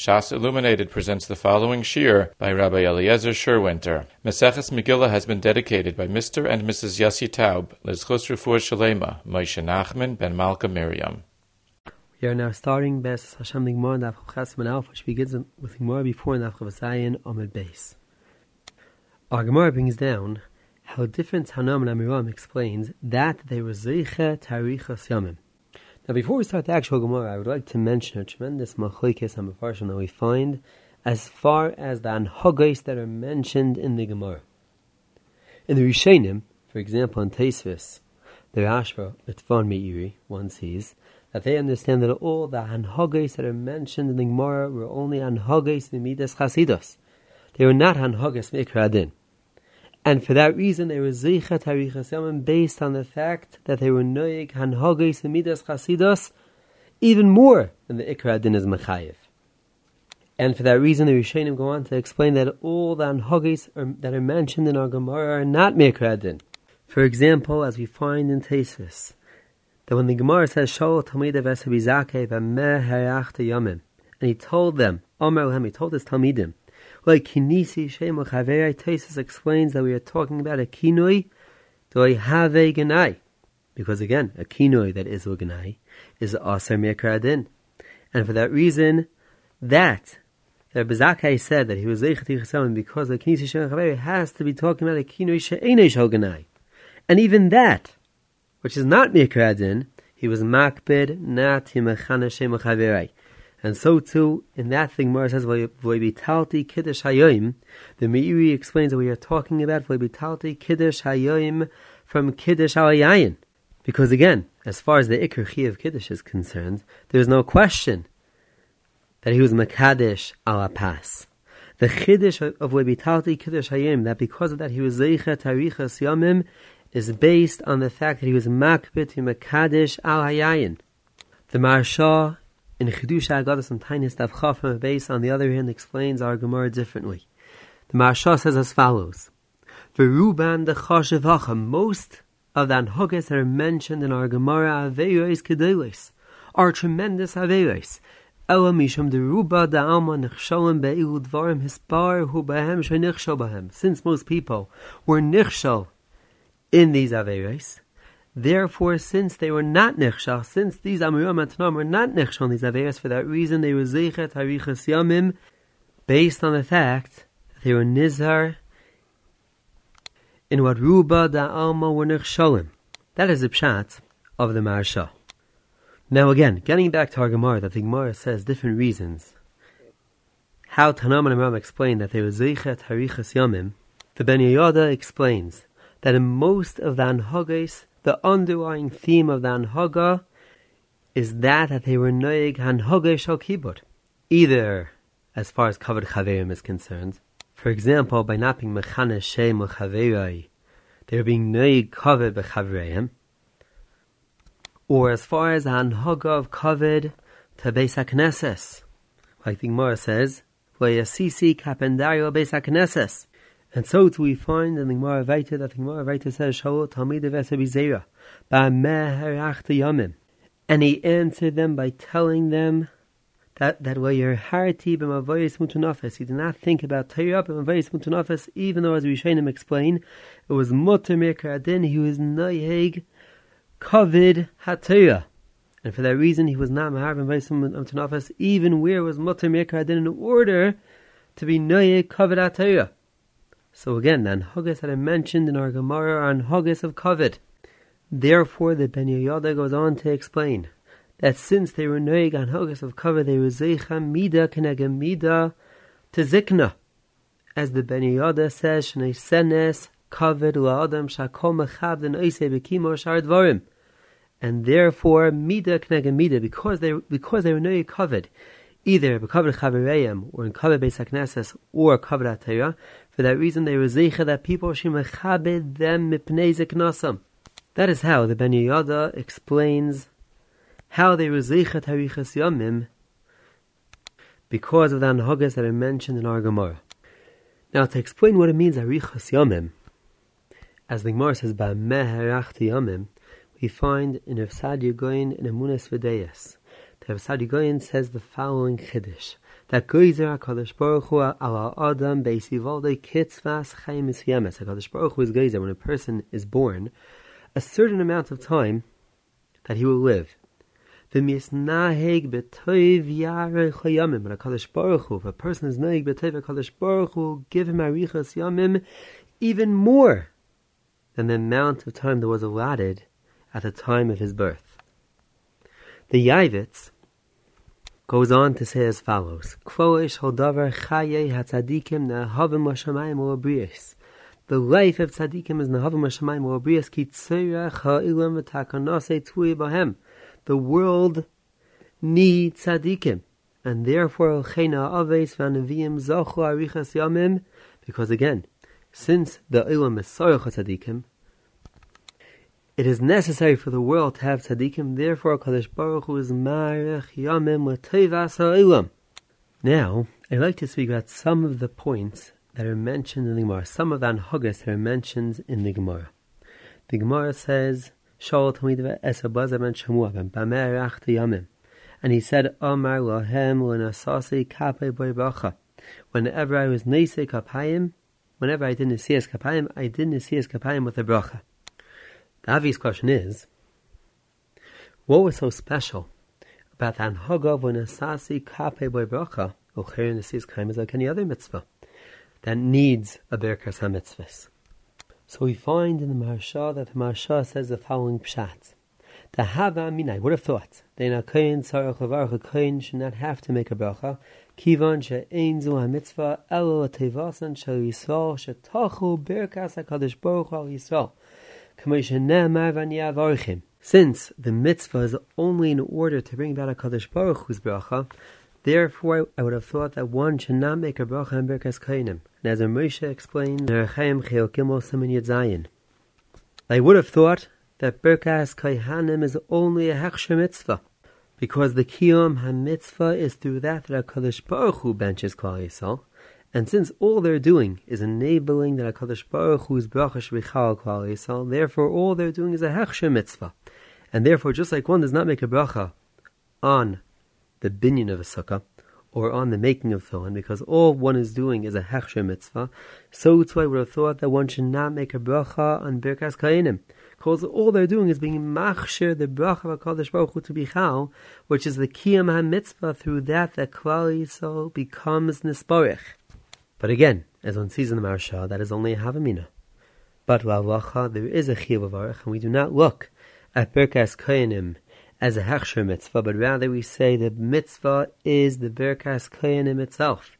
Shas Illuminated presents the following shir by Rabbi Eliezer Sherwinter. Maseches Megillah has been dedicated by Mr. and Mrs. Yossi Taub, Lizchus Refuah Shalema, Moshe Nachman ben Malka Miriam. We are now starting Bes Hashem the Gemara Daf which begins with Gemara before Daf Chavasayin Amid Base. Our Gemara brings down how different Hanam and Amiram explains that they were Zeicha Tarichas Yamim. Now, before we start the actual Gemara, I would like to mention a tremendous machlekes and that we find as far as the anhagos that are mentioned in the Gemara. In the Rishonim, for example, in Taisvis, the Rashba, Itvan Meiri, one sees that they understand that all the anhagos that are mentioned in the Gemara were only anhagos in the Midas Chasidus. They were not anhagos Mikradin. And for that reason, they were Zeichat Harichas based on the fact that they were Noyeg Hanhogis Midas Chasidos even more than the Ikra is Mechayev. And for that reason, the Rishonim go on to explain that all the Anhogis that are mentioned in our Gemara are not Mikra. For example, as we find in Tesis, that when the Gemara says, Shol Talmidav Esabizake V'meh Hayach Yamim, and he told them, Omer he told his Talmidim, like kinisi shemu chaverei Taisus explains that we are talking about a kinoi doi have genai. Because again, a kinoi that is genai is aser mikradin. And for that reason, that the Bezakai said that he was Zeichat because the Kinisi Shem Chaverei has to be talking about a kinoi she'enei shoganai. And even that, which is not mikradin, he was makbid not himachana shem chaverei. And so too, in that thing, Mara says, Voibitalti Kiddush Hayoim. The Meiri explains that we are talking about Voibitalti Kiddush Hayoim from Kiddush Hayayin. Because again, as far as the Iker Chi of Kiddush is concerned, there is no question that he was Makadish ala Pas. The Kiddush of Voibitalti Kiddush Hayim, that because of that he was Zeicha Tarichas Yomim, is based on the fact that he was Makbit Makadish al Hayayin. The Maharsha in Chidusha Agadas and Tainis Dav Chafim base, on the other hand, explains our Gemara differently. The Maharsha says as follows: The Veruban the Chashivacha, most of the anhogas that are mentioned in our Gemara Aveiros Kedelis are tremendous Aveiros. Ela mishum deruba da alma nichshalim be'ilu dvarim hispar hu bahem shenichshal bahem. Since most people were nichshal in these Aveiros, Therefore, since they were not nechshal, since these amiram and were not nechshal on these averas, for that reason they were zeichet harichas yamim, based on the fact that they were nizar in what ruba da alma were nechshalim. That is the pshat of the Maharsha. Now again, getting back to our Gemara, that the Gemara says different reasons. How Tanam and Amram explain that they were zeichet harichas yamim, the Ben Yehoyada explains that in most of the anhagos the underlying theme of the Anhaga is that that they were noig Anhaga shal kibud. Either as far as covered chaverim is concerned, for example, by not being mechane shem chaverai, they were being noig covered bechavereim, or as far as Anhaga of covered to Beis HaKnesses, like the Gemara says, Vayasisi kapendario Beis and so too we find in the Gemara Vaita that the Gemara Vaita says, Shaul Talmid Vesabizera, Yamim. And he answered them by telling them that that way your harati b'mavoyis mutanafes. He did not think about Torah b'mavoyis mutanafes, even though as we him explain, it was mutter adin. He was noyeg kovid hatayah. And for that reason, he was not mahar b'mavoyis even where was mutter adin in order to be noyeg kovid hatayah. So again, the anhagas that I mentioned in our Gemara are anhagas of kavod. Therefore, the Ben Yehoyada goes on to explain that since they were noig anhagas of kavod, they were zeicha mida kenegem mida to zikna. As the Ben Yehoyada says, shnei senes kavod la'adam shakom mechab den oise bekimo shar dvarim. And therefore, mida kenegem mida, because they, because they were noig kavod, either bekavod chavereim, or in kavod beis or kavod atayah, for that reason, they were zeicha that people should mechabed them mipnei zeknasam. That is how the Ben Yehoyada explains how they were zeicha tarichas yamim because of the anhagas that are mentioned in our Gemara. Now, to explain what it means arichas yamim, as the Gemara says, "Ba'meherach yamim," we find in Rav Sadia Goyin in Emunas V'Deis. The Rav Sadia says the following chiddush that Goizer HaKadosh Baruch Hu ala Adam beisivalde kitzvas chayim misyemes. HaKadosh Baruch Hu is Goizer, when a person is born, a certain amount of time that he will live. V'misnaheg b'toiv yarei chayamim. When HaKadosh Baruch Hu, if a person is naheg b'toiv, HaKadosh Baruch Hu will give him arichas yamim even more than the amount of time that was allotted at the time of his birth. The Yavitz goes on to say as follows. The life of tzaddikim is nehavim washamayim u'abrius ki tzirach ha'ilam v'takanase tui bahem. The world needs tzaddikim, and therefore chena aves v'anavim zachu arichas yamim, because again, since the ilam is sorach tzaddikim, it is necessary for the world to have tzaddikim, therefore Kadosh Baruch Hu is marich yamim ha'ilam. Now, I'd like to speak about some of the points that are mentioned in the Gemara, some of the anhagas that are mentioned in the Gemara. The Gemara says, Shaul Tamid Esabazar ben Shamua ben Bamerach yamim. And he said, Omar lohem l'nasasi kape boibacha. Whenever I was nesei kapayim, whenever I did nesiyas kapayim, I did nesiyas kapayim with a bracha. The obvious question is, what was so special about the anhaga when asasi kape boy bracha ucher nesis kaim is like any other mitzvah that needs a berkas hamitzvahs? So we find in the Maharsha that the Maharsha says the following pshat. The Hava Aminai would have thought that a kohen tzarech levarach a kohen should not have to make a bracha, kivan she'ein zu hamitzvah elo tevasan shel Yisrael shetachu berkas hakadosh baruch hu al Yisrael. Since the mitzvah is only in order to bring about a Kaddish Baruch Hu's bracha, therefore I would have thought that one should not make a bracha in Birkas Kainim. And as Moshe explained, I would have thought that Birkas Kaihanim is only a Hechsher mitzvah, because the Kiyom HaMitzvah is through that that a Kaddish Baruch Hu benches Klal Yisrael, and since all they're doing is enabling that HaKadosh Baruch Hu's bracha shvichal klal Yisrael, therefore all they're doing is a hechsher mitzvah. And therefore, just like one does not make a bracha on the binyan of a sukkah, or on the making of tefillin, because all one is doing is a hechsher mitzvah, so too I would have thought that one should not make a bracha on birkas kainim, because all they're doing is being machsher the bracha of HaKadosh Baruch Hu to bichal, which is the kiyam ha-mitzvah, through that that klal Yisrael becomes nisparich. But again, as one sees in the Maharsha, that is only a Havamina. But Lalacha, there is a Arach, and we do not look at Birkas Koyanim as a Hechsher mitzvah, but rather we say the mitzvah is the Birkas Koyanim itself.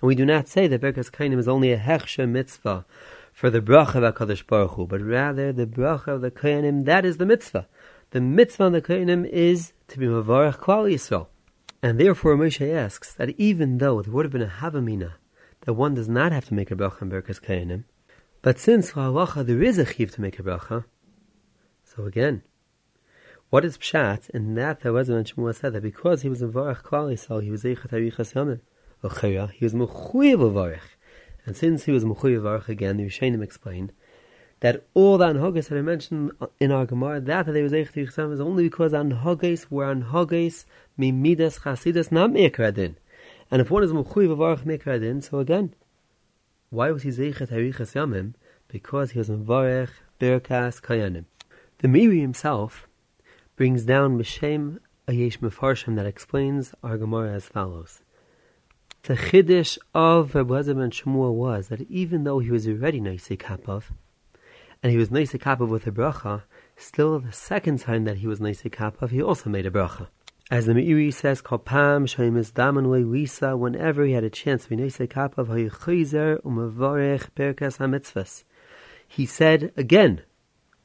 And we do not say that Birkas Koyanim is only a Hechsher mitzvah for the bracha of HaKadosh Baruch Hu, but rather the bracha of the Koyanim, that is the mitzvah. The mitzvah of the Koyanim is to be Mavarach Klal Yisrael. And therefore Moshe asks that even though there would have been a Havamina that one does not have to make a bracha in Berkas Kayanim. But since for halacha there is a chiv to make a bracha, so again, what is pshat in that the Rezman Shmuel said that because he was in Varach Klal Yisrael, he was Eichat Arichas Yamim, Ochaya, he was Mechuyev Varach. And since he was Mechuyev Varach again, the Rishonim explained that all the anhogis that I mentioned in our Gemara, that that he was Eichat Arichas Yamim is only because anhogis were anhogis mimidas chasidus not mekradin. And if one is mechuyev of arach mikradin, so again, why was he zeichet harichas yamim? Because he was mevarech berkas kayanim. The Miri himself brings down Mishem Ayesh Mefarshim that explains our Gemara as follows. The chiddush of Reb and Shmuel was that even though he was already Naisei Kapov, and he was Naisei Kapov with a bracha, still the second time that he was Naisei Kapov, he also made a bracha. As the Meiri says, Kopam Shaimis Damanwe Lisa, whenever he had a chance. He said again,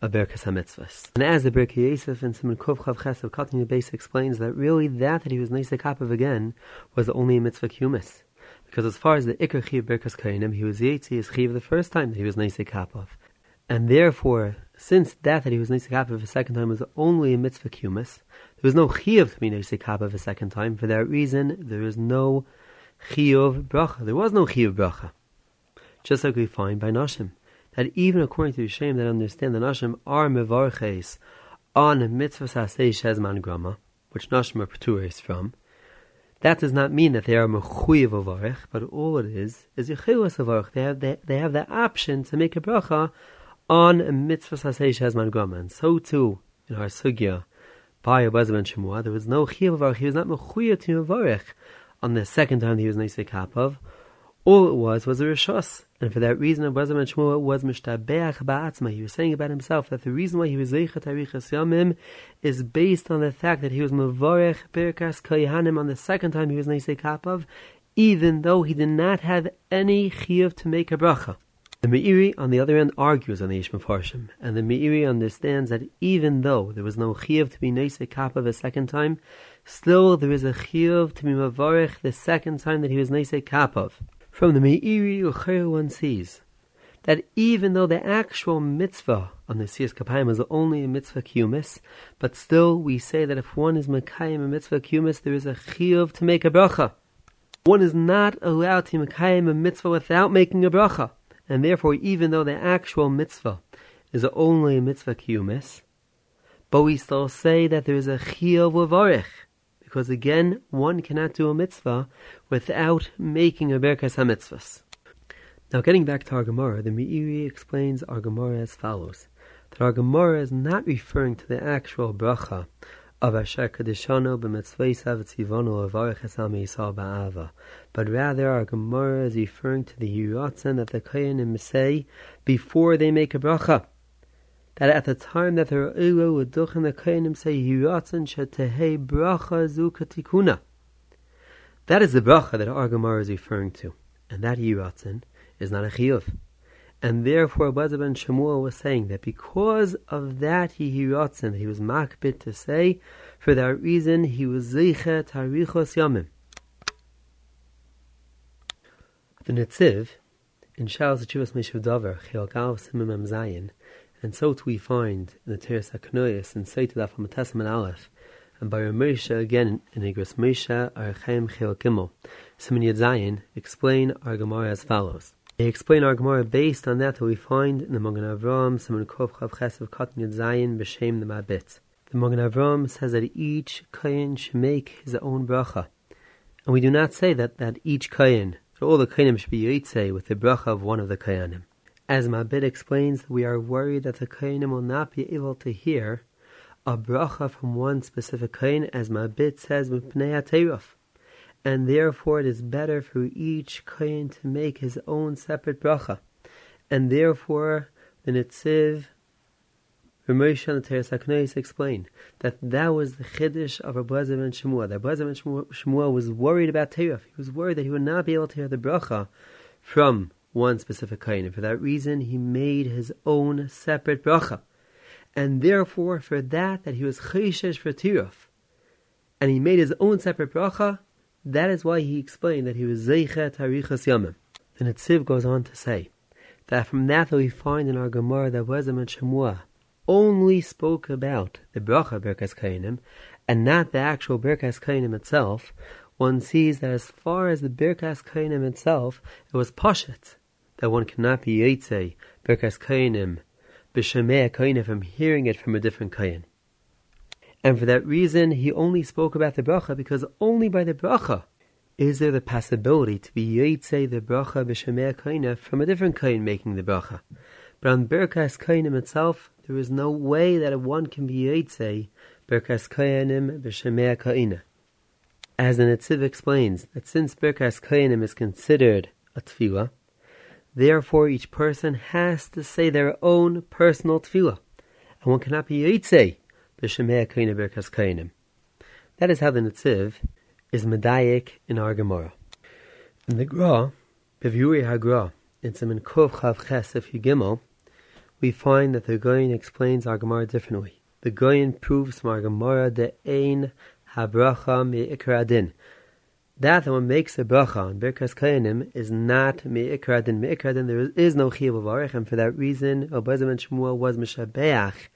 a Berkas HaMitzvahs. And as the Berkei Yosef and Simon Kov Chav Ches of Base explains that really that that he was Nese Kapav again was only a mitzvah kumis. Because as far as the Iker Chiv Berkas Kainim, he was Yetzi his Chiv the first time that he was Nese Kapav. And therefore, since that that he was Kapav the second time was only a mitzvah kumis, was no chiyuv to be Nosei Kapav a second time. For that reason, there is no chiyuv bracha. There was no chiyuv bracha. Just like we find by Nashim. That even according to Yishem that understand the Nashim are mevarches on mitzvah sasei shezman grama, which Nashim are perturis from, That does not mean that they are mechuyev avarich, but all it is is yichilus avarich. They have the, they have the option to make a bracha on mitzvah sasei shezman gama. And so too in our sugya by Abazim and Shemua, there was no chiyav avarich. He was not mechuyev to avarich on the second time he was Nesei Kapav. All it was was a Rishos. And for that reason, Abazim and Shmuel was Mishtabeach Ba'atzma. He was saying about himself that the reason why he was Zeichat Arichas Yamim is based on the fact that he was Mavorech Birkas Koyahanim on the second time he was Nesei Kapav, even though he did not have any Chiyav to make a bracha. The Meiri, on the other hand, argues on the Ish Mefarshim, and the Meiri understands that even though there was no Chiyav to be Nesei Kapav a second time, still there is a chiyuv to be mavarich the second time that he was neisei kapov. From the Meiri Ucher one sees that even though the actual mitzvah on the Siyas Kapayim is only a mitzvah kumis, but still we say that if one is Makayim a mitzvah kumis, there is a chiyuv to make a bracha. One is not allowed to Makayim a mitzvah without making a bracha. And therefore, even though the actual mitzvah is only a mitzvah kumis, but we still say that there is a chiyuv levarich because again, one cannot do a mitzvah without making a berkas hamitzvahs. Now, getting back to our Gemara, the Meiri explains our Gemara as follows: that our Gemara is not referring to the actual bracha but rather our Gemara is referring to the hiratzen that the kohenim say before they make a bracha that at the time that the Re'elu would duchen the Kohenim say Yiratzen Shetehei Bracha Zukatikuna. That is the bracha that our Gemara is referring to. And that Yiratzen is not a Chiyuv. And therefore Abazah ben Shemuel was saying that because of that he Yiratzen, he was makbit to say, for that reason he was Zeiche Tarichos Yamim. The Netziv, in Shal Zechivas Meshav Dover, Chil Gal Simim Zayin, and so too we find in the Teres HaKnoyes and Seita Daf HaMatesim and Aleph, and by Moshe again in Igros Moshe Archem Chel Gimel, Yed Zayin, explain our Gemara as follows. They explain our Gemara based on that that we find in the Magen Avram, Simen Kov Chav Chesav Katan Zayin, B'Shem the Mabit. The Magen Avram says that each Kayin should make his own bracha. And we do not say that, that each Kayin, that all the Kayinim should be Yitzay with the bracha of one of the Kayanim. As Mabit explains, we are worried that the Kohenim will not be able to hear a bracha from one specific Kohen, as Mabit says, Mipnei and therefore it is better for each Kohen to make his own separate bracha. And therefore, the Netziv, Ramesh and the Teres that that was the Chiddush of Abazim and Shemua. That Abazim and Shemua was worried about Teref. He was worried that he would not be able to hear the bracha from one specific kohen. and for that reason he made his own separate bracha. And therefore, for that, that he was chayshesh for tiruf, and he made his own separate bracha, that is why he explained that he was zeichet harichas yamim. The Netziv goes on to say that from that we find in our Gemara that Wezem and Shemua only spoke about the bracha berkas kainim, and not the actual berkas kainim itself, one sees that as far as the Birkas Kainim itself, it was Poshet, that one cannot be Yitzay, Birkas Kainim, B'Shemei Kainim from hearing it from a different Kain. And for that reason, he only spoke about the bracha because only by the bracha is there the possibility to be Yitzay the bracha B'Shemei Kainim from a different Kain making the bracha. But on Birkas Kainim itself, there is no way that a one can be Yitzay Birkas Kainim B'Shemei Kainim. As the Netziv explains, that since Birkas Koyanim is considered a tefillah, therefore each person has to say their own personal tefillah, and one cannot be yitzei That is how the Netziv is medayik in our Gemara. In the Gra, Bevuri HaGra, in Siman Kov Chav Chesef Yigimel, we find that the Goyin explains our Gemara differently. The Goyin proves from our Gemara the Ein habracha mi'ikra adin. That one makes a bracha on Birkas Kayanim is not mi'ikra adin. Mi'ikra there is no chiyav of arich, and for that reason, Obazim and Shmuel was mishabeach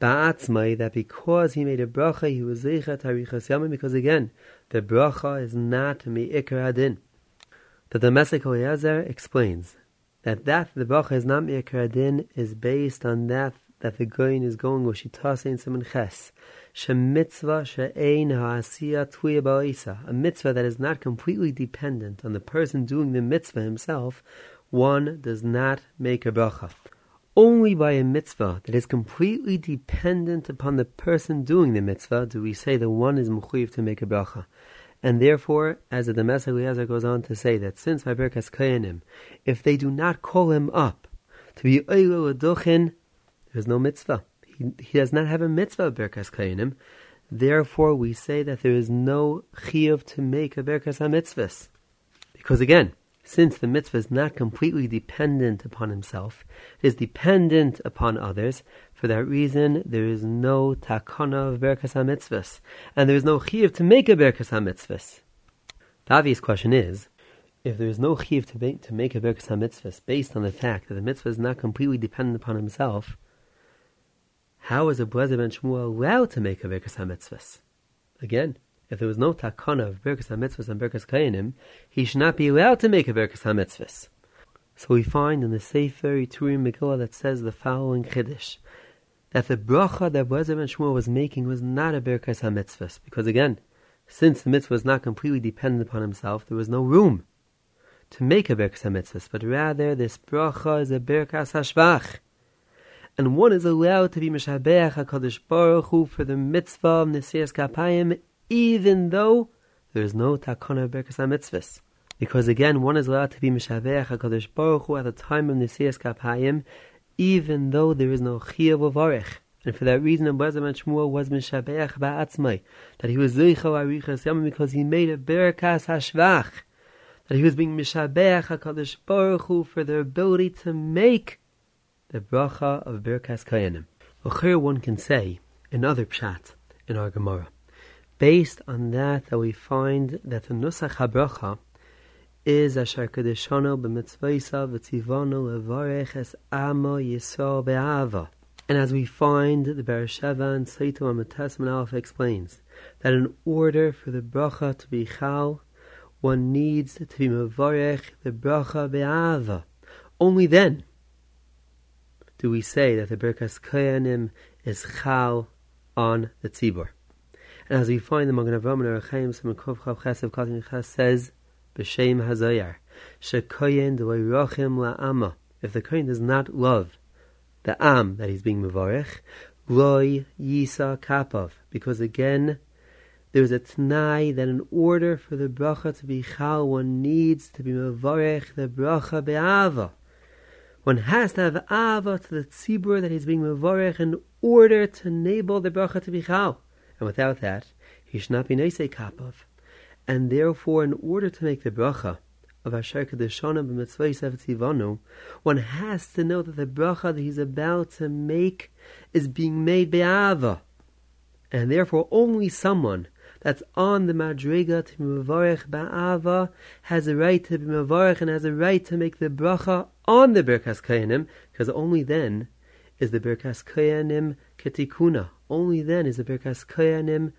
ba'atzmai, that because he made a bracha, he was zeichat harichas yamim, because again, the bracha is not mi'ikra adin. The Damesek Eliezer explains that that the bracha is not mi'ikra adin is based on that that the Goyin is going with Shitas Ein Simon Ches, she mitzvah she'ein ha'asiya tluya ba'isa, a mitzvah that is not completely dependent on the person doing the mitzvah himself, one does not make a bracha. Only by a mitzvah that is completely dependent upon the person doing the mitzvah do we say that one is mechuyev to make a bracha. And therefore, as the Damesek Eliezer goes on to say that since by Berkas Kayanim, if they do not call him up to be Oilo Adochin, there's no mitzvah. He, he does not have a mitzvah Berkas Kayanim. Therefore, we say that there is no chiyuv to make a Berkas HaMitzvahs. Because again, since the mitzvah is not completely dependent upon himself, it is dependent upon others. For that reason, there is no takana of berkas hamitzvahs, and there is no chiv to make a berkas hamitzvahs. The obvious question is, if there is no chiv to make, to make a berkas hamitzvahs based on the fact that the mitzvah is not completely dependent upon himself, how is a Blazer ben Shmuel allowed to make a berkas hamitzvahs? Again, if there was no takana of Birkas HaMitzvahs and Birkas Kayanim, he should not be allowed to make a Birkas HaMitzvahs. So we find in the Sefer Turim Megillah that says the following Chiddush, that the bracha that Bezer Shmuel was making was not a Birkas HaMitzvahs, because again, since the mitzvah was not completely dependent upon himself, there was no room to make a Birkas HaMitzvahs, but rather this bracha is a Birkas HaShvach. And one is allowed to be Mishabeach HaKadosh Baruch Hu for the mitzvah of Nesias Kapayim even though there is no takana berkas mitzvahs. Because again, one is allowed to be mishaveach hakadosh baruch Hu at the time of nisiyas kapayim, even though there is no chiyav of. And for that reason, Abazam and Shmuel was mishabeach ba'atzmai, that he was zeichel arichas yamim because he made a berkas hashvach, that he was being mishabeach hakadosh baruch Hu for their ability to make the bracha of berkas kayanim. Well, one can say another pshat in our Gemara based on that that we find that the Nusach HaBracha is Asher Kedeshano b'mitzvaysa v'tzivano levarech es amo yisrael be'ava. And as we find, the Beresheva and Saito Amates Alpha explains that in order for the bracha to be chal, one needs to be mevarech the bracha be'ava. Only then do we say that the Berkas Koyanim is chal on the tzibur. And as we find the Magen Avraham and Arachaim, some Kov Chav Chesav Katin Chas says, B'Shem Hazayar, Shekoyen Deloirachim La'ama. If the Kohen does not love the Am that he's being Mevarech, Roy Yisa Kapov. Because again, there's a Tnai that in order for the bracha to be Chal, one needs to be Mevarech the bracha Be'ava. One has to have Ava to the Tzibur that he's being Mevarech in order to enable the bracha to be Chal and without that, he should not be Neisei Kapov. And therefore, in order to make the bracha of Asher Kadeshana b'mitzvah one has to know that the bracha that he's about to make is being made be'ava. And therefore, only someone that's on the madriga to be mevarech ba'ava has a right to be mevarech and has a right to make the bracha on the Birkas Kayanim, because only then is the Birkas Kayanim ketikuna. Only then is the Birkas Koyanim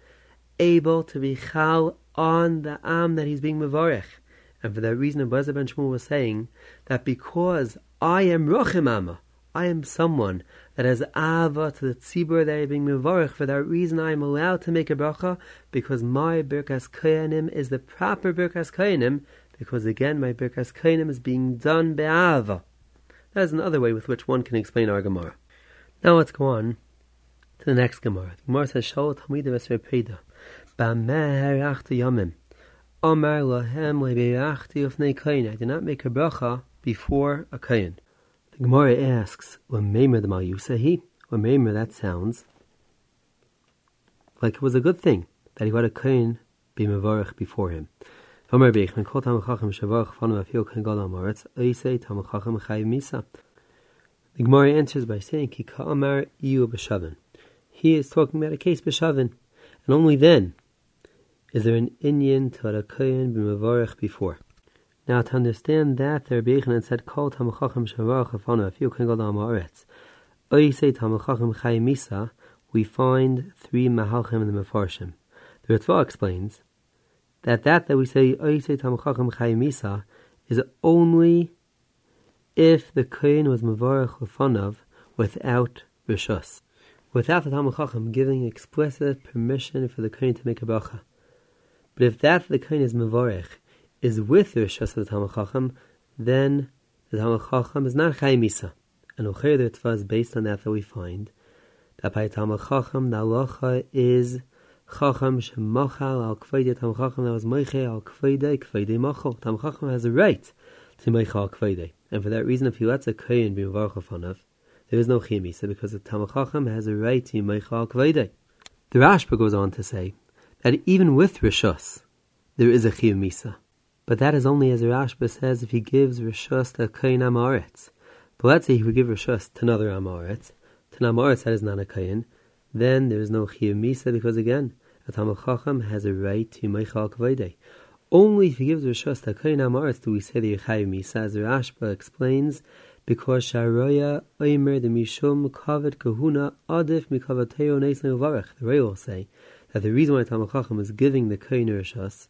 able to be chal on the am that he's being mevorech. And for that reason, Abazar ben Shmuel was saying that because I am rochim amma, I am someone that has ava to the tzibur that is being mevorech. For that reason, I am allowed to make a bracha because my birkas koyanim is the proper birkas koyanim. Because again, my birkas koyanim is being done be'ava. That is another way with which one can explain our Gemara. Now let's go on to the next Gemara. The Gemara says, Shal Talmida Vesrepeda. Bameh Achta Yomim. Omar Lahem Lebeachti Ufnei Kain. I did not make a bracha before a Kain. The Gemara asks, Lamemer the Malyusahi? Lamemer, that sounds like it was a good thing that he had a Kain be Mevarech before him. Omer Beichman, Kol Tamachachim Shavarach Fanu Afil Kain Gadol Moritz, Oisei Tamachachim Chayiv Misa. The Gemara answers by saying, Ki Ka'amar Iyu B'Shavin he is talking about a case b'shavin, and only then is there an inyan kohen b'mavarech before. Now, to understand that, the Rabbi Yechanan said, "Kol tamachachim shavarach afanu afiu ken gadol ha'aretz." Oisei tamachachim chay misa. We find three mahalchim in the Mefarshim. The Ritva explains that that that we say Oisei tamachachim chay misa is only if the kohen was mavarech lefanav without rishus, without the Talmud Chacham giving explicit permission for the kohen to make a bracha. But if that the kohen is mevorech is with the rishus of the Talmud Chacham, then the Talmud Chacham is not chay misa. And Ucher the Ritva is based on that that we find that by Talmud Chacham the halacha is Chacham shemachal al kveide Talmud Chacham that was moiche al kveide kveide machal. Talmud Chacham has a right to moiche al kveide. And for that reason, if he lets a kohen be mevarach there is no chimisa because the Talmud Chacham has a right to moiche al kveide. The Rashba goes on to say that even with rishus, there is a chimisa. But that is only as Rashba says if he gives rishus to a kohen amaretz. But let's say he would give rishus to another amaretz, to an amaretz that is not a kohen, then there is no chiyuv misa because again, a Talmud Chacham has a right to meichal kavayde. Only if he gives rishus to kohen amaretz do we say the chiyuv misa, as Rashba explains, because sharoya oimer the mishum kavod kahuna adif mikavateyo neisen uvarech. The Ray will say that the reason why Talmud Chacham is giving the kohen rishus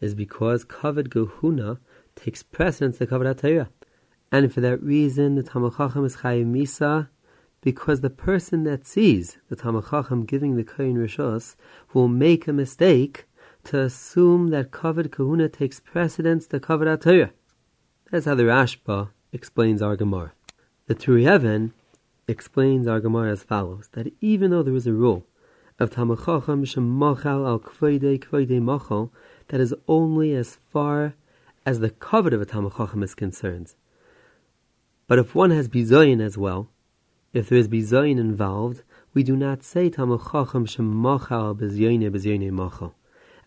is because kavod kahuna takes precedence to kavod Torah. And for that reason, the Talmud Chacham is Chayiv Misa, because the person that sees the Talmud Chacham giving the Kohen Rishos will make a mistake to assume that Kavod Kahuna takes precedence to Kavod Torah. That's how the Rashba explains our Gemara. The Turei explains our Gemara as follows, that even though there is a rule of Talmud Chacham Shemachal al Kvoide Kvoide Machal, that is only as far as the Kavod of a Talmud Chacham is concerned. But if one has bizayin as well, if there is bizayin involved, we do not say Talmud Chacham shemachal bizayin bizayin machal.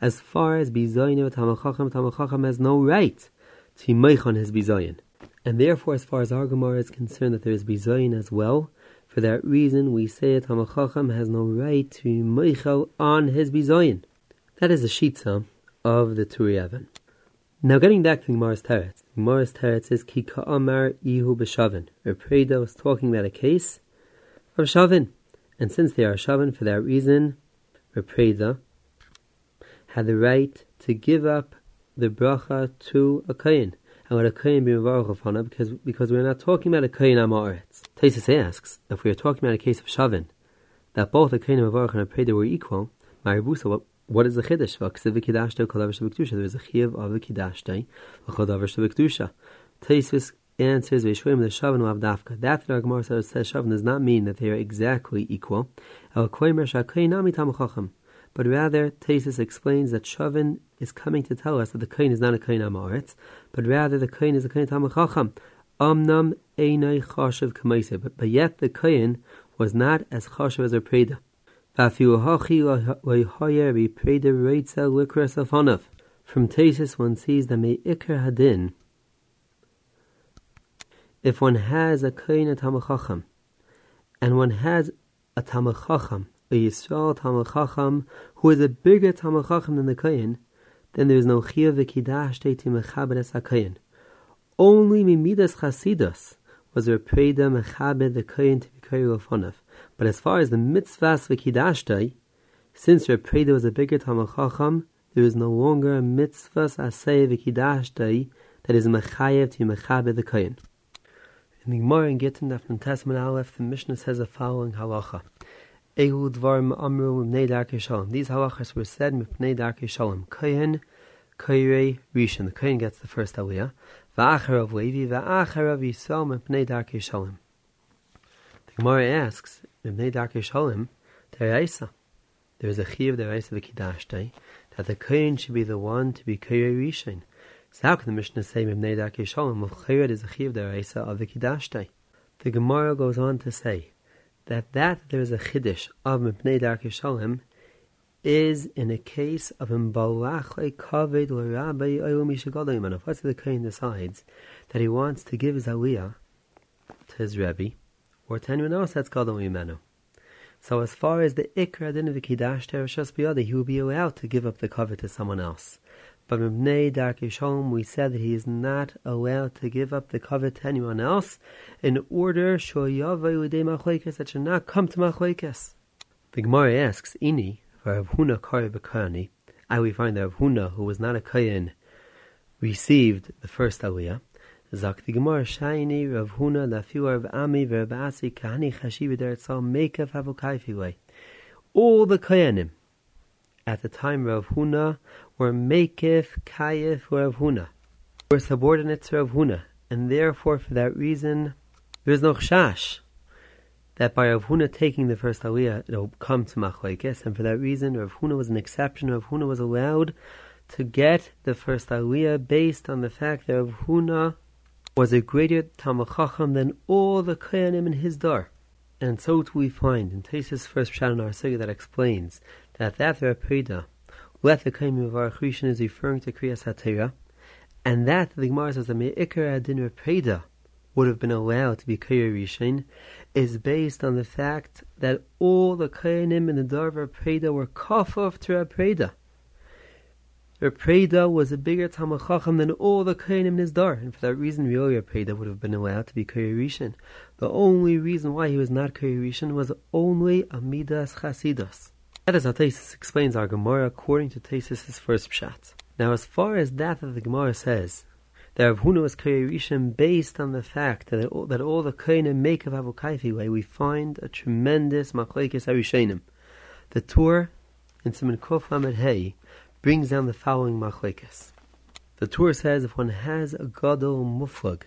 As far as bizayin of Talmud Chacham, Talmud Chacham has no right to make on his bizayin. And therefore, as far as our Gemara is concerned, that there is bizayin as well, for that reason we say Talmud Chacham has no right to meichel on his bizayin. That is the shitza of the Turei Now getting back to Gemara's Teretz. Gemara's Teretz says, Ki ka'amar ihu b'shavin. Repreda was talking about a case of shavin. And since they are shavin, for that reason, Repreda had the right to give up the bracha to a kohen. And let a kohen be mevarach upon it, because, because we're not talking about a kain amaretz. Taisus asks, if we are talking about a case of shavin, that both a kohen mevarach and a preda were equal, Maribusa, what what is the chiddush? V'aksiv v'kidashta kol davar shebekdusha. There is a chiyuv of v'kidashta v'kol davar shebekdusha. Taisvis answers v'yishvoim the shavin lavdafka. That the Gemara says shavin does not mean that they are exactly equal. El koimer shakoy nami tamachacham. But rather, Taisus explains that Shavin is coming to tell us that the Kain is not a Kain Amaretz, but rather the Kain is a Kain Tamachacham. Amnam Einai Chashav Kamaisa. But yet the Kain was not as Chashav as a Preda. From Tesis one sees that may ikr hadin if one has a kohen a tamachacham and one has a tamachacham, a Yisrael tamachacham who is a bigger tamachacham than the kohen, then there is no chiyah v'kidash to mechabed es kohen. Only mimidas chasidus was there preda mechabed the kohen to be kohen but as far as the mitzvahs v'kidashtai, since Reb Preda was a bigger Talmud Chacham, there is no longer a mitzvahs asay v'kidashtai that is mechayev to mechabe the kohen. In the Gemara in Gittin, after Testament Aleph, the Mishnah says the following halacha. These halachas were said mipnei darkei shalom. Kohen, koyrei, rishon. The kohen gets the first aliyah. Va'achar of Levi, va'achar of Yisrael mipnei darkei shalom. The Gemara asks, Mibnei Darkei Shalom, Deraisa. There is a Chiv Deraisa V'Kidashtai, that the Kohen should be the one to be Kohen Rishon. So how can the Mishnah say Mibnei Darkei Shalom? Well, Chayred is a Chiv Deraisa of V'Kidashtai. The Gemara goes on to say that that there is a Chiddush of Mibnei Darkei Shalom is in a case of Imbalach Kaved L'Rabbi Oyom Yishagodim. And if what's the Kohen decides that he wants to give his Aliyah to his Rebbe, or to anyone else that's a Mimenu. So as far as the Ikra din of the Kiddush he will be allowed to give up the cover to someone else. But Mibnei Darkei Shalom, we said that he is not allowed to give up the cover to anyone else in order that should not come to Machlekes. The Gemara asks, Ini, for Rav Huna Kari Bekani, I we find that Rav Huna, who was not a Kayan, received the first Aliyah, Sagt die Gemara Shaini Rav Huna Lafiu Rav Ami Rav Asi Kahani Chashi B'Deretzal Mekav Havokaifi All the Kayanim at the time Rav Huna were Mekif Kayif Rav Huna, were subordinates to Rav Huna, and therefore for that reason there is no chash that by Rav Huna taking the first aliyah it'll come to machlekes, and for that reason Rav Huna was an exception. Rav Huna was allowed to get the first aliyah based on the fact that Rav Huna was a greater Talmud Chacham than all the Kayanim in his dar. And so do we find in Tesis' first Pshat in our that explains that that Reb let the Kayanim of our Rishon is referring to Kriyas HaTeirah, and that the Gemara says that Me'ikar Adin Reb would have been allowed to be Rishon is based on the fact that all the Kayanim in the Dar of Reb were Kafaf to Reb Preda was a bigger Talmud Chacham than all the Kohanim in his dar, and for that reason, really, Preda would have been allowed to be Koharishan. The only reason why he was not Koharishan was only Amidas Chasidus. That is how Tesis explains our Gemara according to Tesis' first pshat. Now, as far as that that the Gemara says, that Rav Huna was based on the fact that all, that all the Kohanim make of Avokaifi way, we find a tremendous Machlekes Arishanim. The Tur in Simon Kof Lamed brings down the following machlekes. The Torah says if one has a gadol muflag,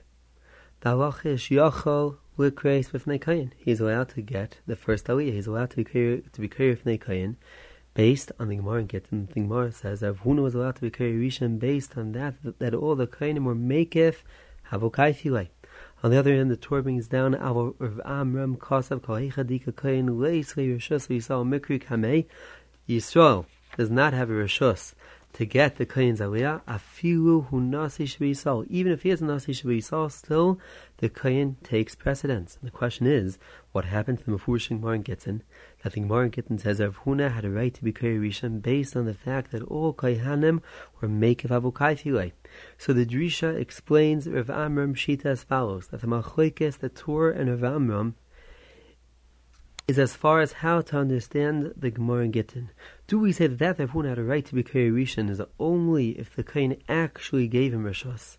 the halacha is yachol likreis b'fnei kayin. He's allowed to get the first aliyah. He's allowed to be clear to be b'fnei kayin, based on the Gemara and Gittin. The Gemara says that Huna was allowed to be clear rishon based on that, that all the kayinim were makef havokai filei. On the other hand, the Torah brings down Av Amram Kosav Kol Heichadika Kayin Leis Rishus Yisrael Mikri Kamei Yisrael does not have a rishus to get the kohen's aliyah, afilu hu nasi shebiyisal. Even if he is nasi shebiyisal, still the kohen takes precedence. And the question is, what happened to the Mefurish Gemara in Gittin? That the Gemara in Gittin says Rav Huna had a right to be kohen based on the fact that all kohanim were mekev avukai So the Drisha explains Rav Amram Shita as follows: that the machlekes, the Torah, and Rav Amram is as far as how to understand the Gemara in Gittin. Do we say that that Avun had a right to be Rishon is only if the Kain actually gave him Rishos?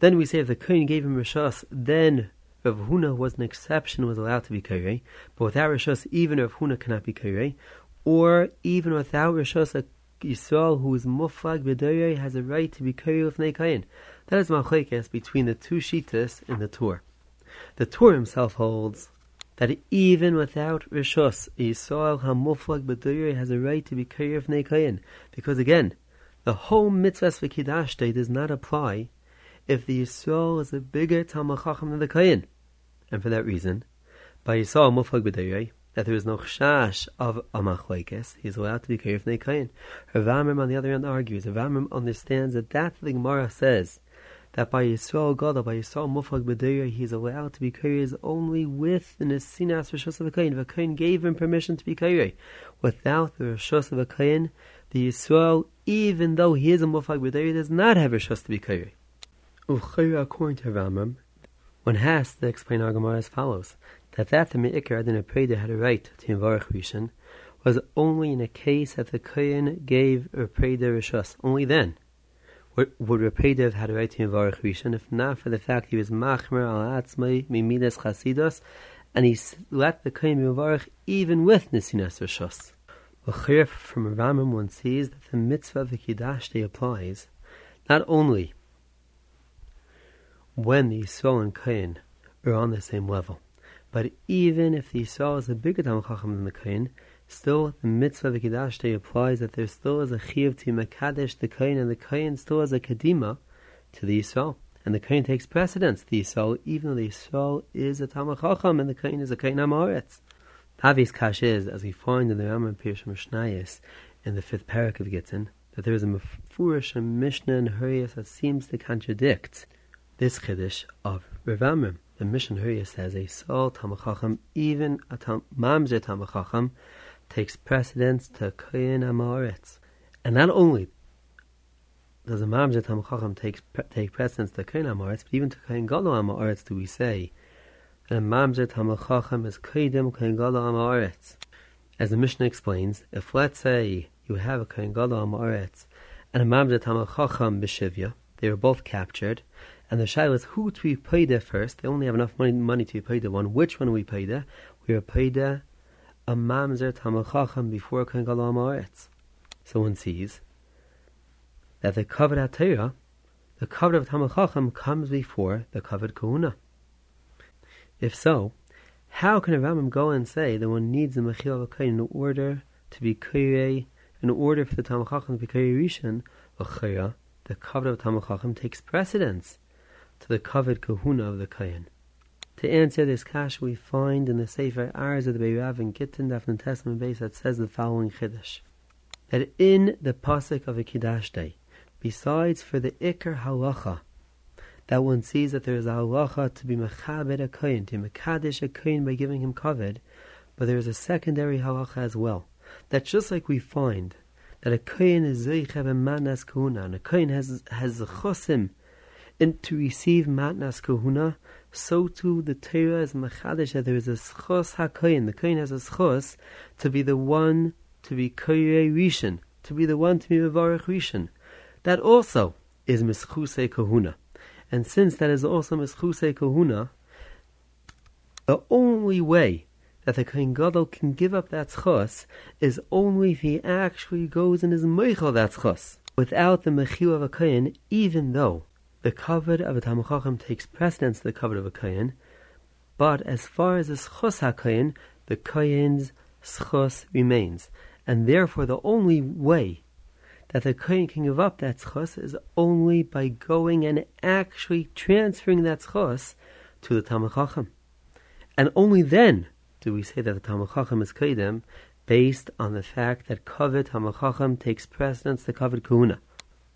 Then we say if the Kain gave him Rishos, then Rav Huna was an exception, was allowed to be Kairei, but without Rishos, even Rav Huna cannot be Kairei, or even without Rishos, a Yisrael who is Muflag B'Doyei has a right to be Kairei with Kain. That is Machlekes between the two Shitas in the Tur. The Tur himself holds that even without Rishos, Yisrael HaMuflag B'Durei has a right to be Kayer of Nekayin. Because again, the whole mitzvah V'Kidash Day does not apply if the Yisrael is a bigger Talmud Chacham than the Kayin. And for that reason, by Yisrael Muflag B'Durei, that there is no chash of a machlekes, he is allowed to be of Nekayin. Ravamim on the other hand argues, Ravamim understands that that the Gemara says, that by Yisrael God, by Yisrael Muflag B'Deir, he is allowed to be Kairi only with the Nesinas Rishos of a Kain. The Kain gave him permission to be Kairi. Without the Rishos of a Kain, the Yisrael, even though he is a Muflag B'Deir, does not have Rishos to be Kairi. According to Ramam, one has to explain our Gemara as follows: that that the Me'ikar Adin Preda had a right to Invarach Rishon was only in a case that the Kain gave a Preda Rishos. Only then would, would Rapedev had a right to Yivarech Rishon, if not for the fact he was Machmer al Atzmai Mimidas Chasidos, and he let the Kaim Yivarech even with Nisinas Rishos. L'chir from Ramam one sees that the mitzvah of the Kiddush applies not only when the Yisrael and Kain are on the same level, but even if the Yisrael is a bigger Talmud Chacham than the Kain, Still, the mitzvah of the Kiddush applies that there still is a chiyuv to Makadesh the Kain, and the Kain still has a Kadima to the Yisrael. And the Kain takes precedence the Yisrael, even though the Yisrael is a Talmud Chacham and the Kain is a Kain Amoritz. Tavis Kash is, as we find in the Rambam Pirush Mishnayis, in the fifth parak of Gittin, that there is a Mefurish Mishnah and Huriyas that seems to contradict this Chiddush of Rav The Mishnah Huriyas says a Sol Talmud Chacham, even a tam, Mamzer Talmud Chacham, takes precedence to Koyin Amoritz. And not only does a Mamzer Tam Chacham take, take precedence to Koyin Amoritz, but even to Koyin Galo Amoritz do we say that a Mamzer Chacham is Koyidim Koyin Galo Amoritz. As the Mishnah explains, if let's say you have a Koyin Galo Amoritz and a Mamzer Tam Chacham B'Shivya, They were both captured. And the shaila is who to be paid first. They only have enough money, money to be paid the one. Which one we paid? We are paid a mamzer tamachacham before Kohen Gadol Haaretz. So one sees that the covered Torah, the covered of tamachacham comes before the covered kahuna. If so, how can a Rambam go and say that one needs the mechil of a in order to be kirei, in order for the tamachacham to be kirei rishon, the covered of tamachacham takes precedence to the covered kahuna of the Kayan. To answer this kash, we find in the Sefer Arz of the Beirav and Gittin Dafn Testament base that says the following chiddush: that in the pasuk of a kiddush day, besides for the ikar halacha, that one sees that there is a halacha to be mechabed a kohen, to mekadesh a kohen by giving him kavod, but there is a secondary halacha as well. That just like we find that a kohen is zeichev manas kahuna, and a kohen has has chosim and to receive matnas kahuna, so too the Torah is machadish that there is a schos hakoyin. The koyin has a schos to be the one to be koyre rishon, to be the one to be mevarich rishon. That also is mischuse kahuna, and since that is also mischuse kahuna, the only way that the kohen gadol can give up that schos is only if he actually goes and is meichel that schos. Without the mechil of a kohen, even though the covered of a Talmud takes precedence to the covered of a Kohen, but as far as the Schos HaKohen, the Kohen's Schos remains. And therefore the only way that the Kohen can give up that Schos is only by going and actually transferring that Schos to the Talmud And only then do we say that the Talmud is Kedem, based on the fact that covered Talmud takes precedence to covered Kahuna.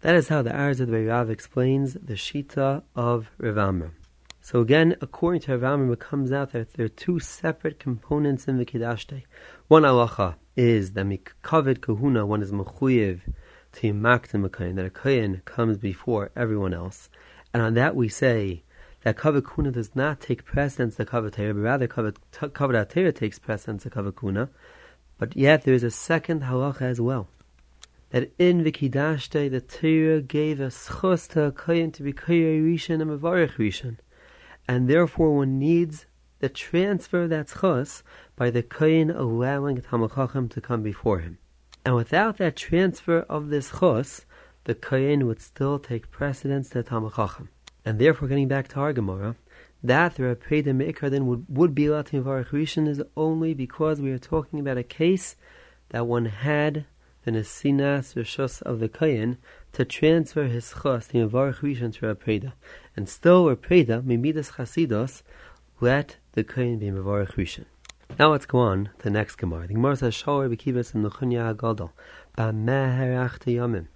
That is how the Arz of the Rav explains the Shita of Rav So again, according to Rav it comes out that there are two separate components in the Kiddush One halacha is that mikavid kahuna, one is mechuyev to maktim a that a kohen comes before everyone else. And on that we say that kavod kuna does not take precedence to kavod but rather kavod takes precedence to kavod kuna. But yet there is a second halacha as well that in Day the Torah gave a schos to a to be kohen rishon and mevarich rishon, and therefore one needs the transfer of that schos by the kohen allowing Tamachachim to come before him. And without that transfer of this chos, the kohen would still take precedence to Tamachachim. And therefore, getting back to our Gemara, that the Rapeda Meikar then would, would be allowed to Mevarich Rishon is only because we are talking about a case that one had the Nesinas Rishos of the Kayan to transfer his chos to Yavarach Rishon to Rapreda. And still Rapreda, Mimidas Chasidos, let the Kayan be Yavarach Rishon. Now let's go on to the next Gemara. The Gemara says, Shor Bekivas in Nechunya Agadol, Ba'meherach Yamim.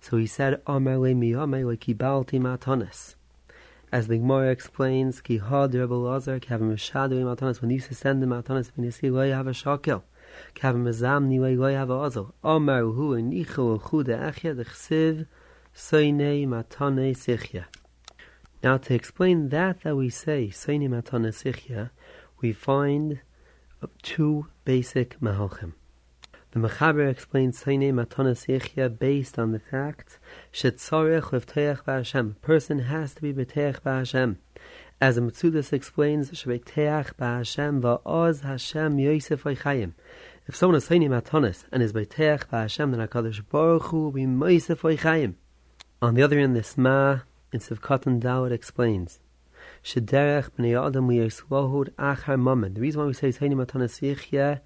So he said, Amar le miyame le kibalti matonis. As the Gemara explains, Ki had Rebbe Lazar, a mashadu matonis, when you send the matonis, when you see, lo have a shakel. Kav mazam ni way goy have also. Omar hu nicho chu de achya de chsiv soine matane sichya. Now to explain that that we say soine matane sichya, we find two basic mahalchim. The Mechaber explains Soine Matana Seichya based on the fact Shetzorech Levteach Ba'Hashem. A person has to be Beteach Ba'Hashem. As the Metzudas explains, Shebeteach Ba'Hashem Va'oz Hashem Yosef Oichayim. If someone is saying matanis and is beiteach ba'Hashem, then HaKadosh Baruch Hu will be meisef oichayim. On the other hand, the Sma in Sivkatan Dawud explains, Shederech b'nei adam liyoslohud achar mammon. The reason why we say saying matanis yichya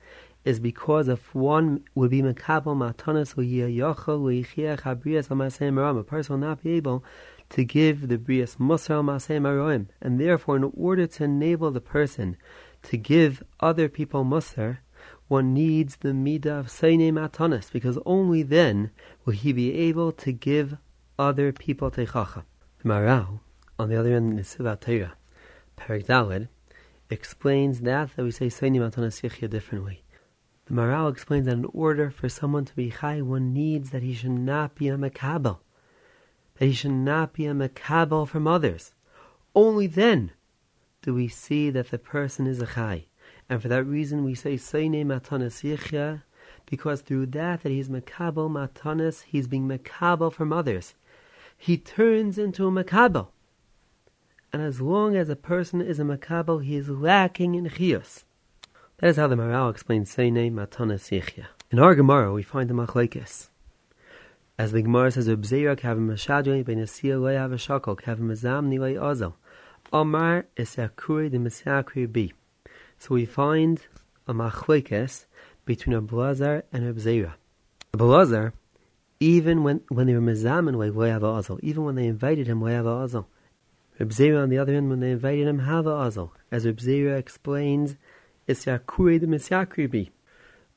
is because if one would be mekabel matanis u'yiyachol u'yichiach habrias al-masei maram, a person will not be able to give the brias musar al-masei maroim, and therefore in order to enable the person to give other people musar, one needs the midah of Seine Matanis, because only then will he be able to give other people Teichacha. The Maharal, on the other hand, in the Sivat Torah, Daled, explains that, that we say Seine Matanis Yichya a different way. The Maharal explains that in order for someone to be Chai, one needs that he should not be a Makabel, that he should not be a Makabel from others. Only then do we see that the person is a Chai. And for that reason we say Seine Matanas Yichya, because through that that he's Makabal Matanas, he's being Makabal from others. he turns into a makabel. And as long as a person is a makabel, he is lacking in chiyus. That is how the Maharal explains Seine Matana Sichya. In our Gemara, we find the machlekes. As the Gemara says, "Ubzeira kavim mashadrei ben lo yav shakol kavim mazam nilay azel." Omar is akuri the misakri bi. So we find a machlekes between a blazar and a bzeira. A blazar, even when when they were mazamin like lo yav azel, even when they invited him lo yav azel. Reb Zera, on the other hand, when they invited him, Hava Azel. As Reb Zera explains, it's Yakure the Misyakribi.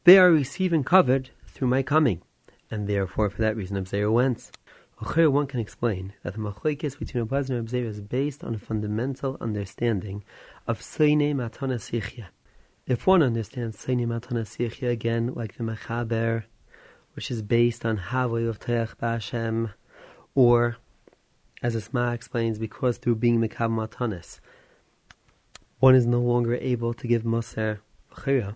They are receiving covered through my coming, and therefore for that reason Reb Zera went. Here one can explain that the machlekes between Reb and Reb Zera is based on a fundamental understanding of Seine Matana Sichya. If one understands Seine Matana Sichya again, like the Mechaber, which is based on Havoi of Teach Bashem, or as Isma explains, because through being Mekab Matanis, one is no longer able to give Moser Chira.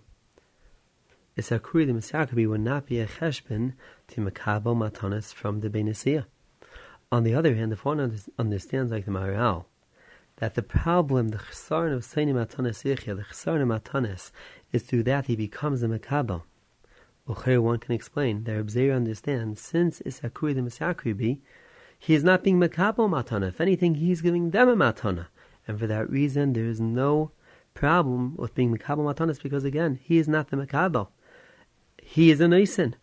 Isakuri the Misakabi would not be a cheshbon to Mekabel Matanis from the Benesia. On the other hand, if one understands like the Maharal, that the problem, the chesaron of Seini Matanis Yichya, the chesaron of Matanis, is through that he becomes a Mekabel. Well, one can explain that Reb understands, since Isakuri the Misakribi, he is not being makabel matana. If anything, he is giving them a matana. And for that reason, there is no problem with being makabel matanas because, again, he is not the makabel. He is a nisan.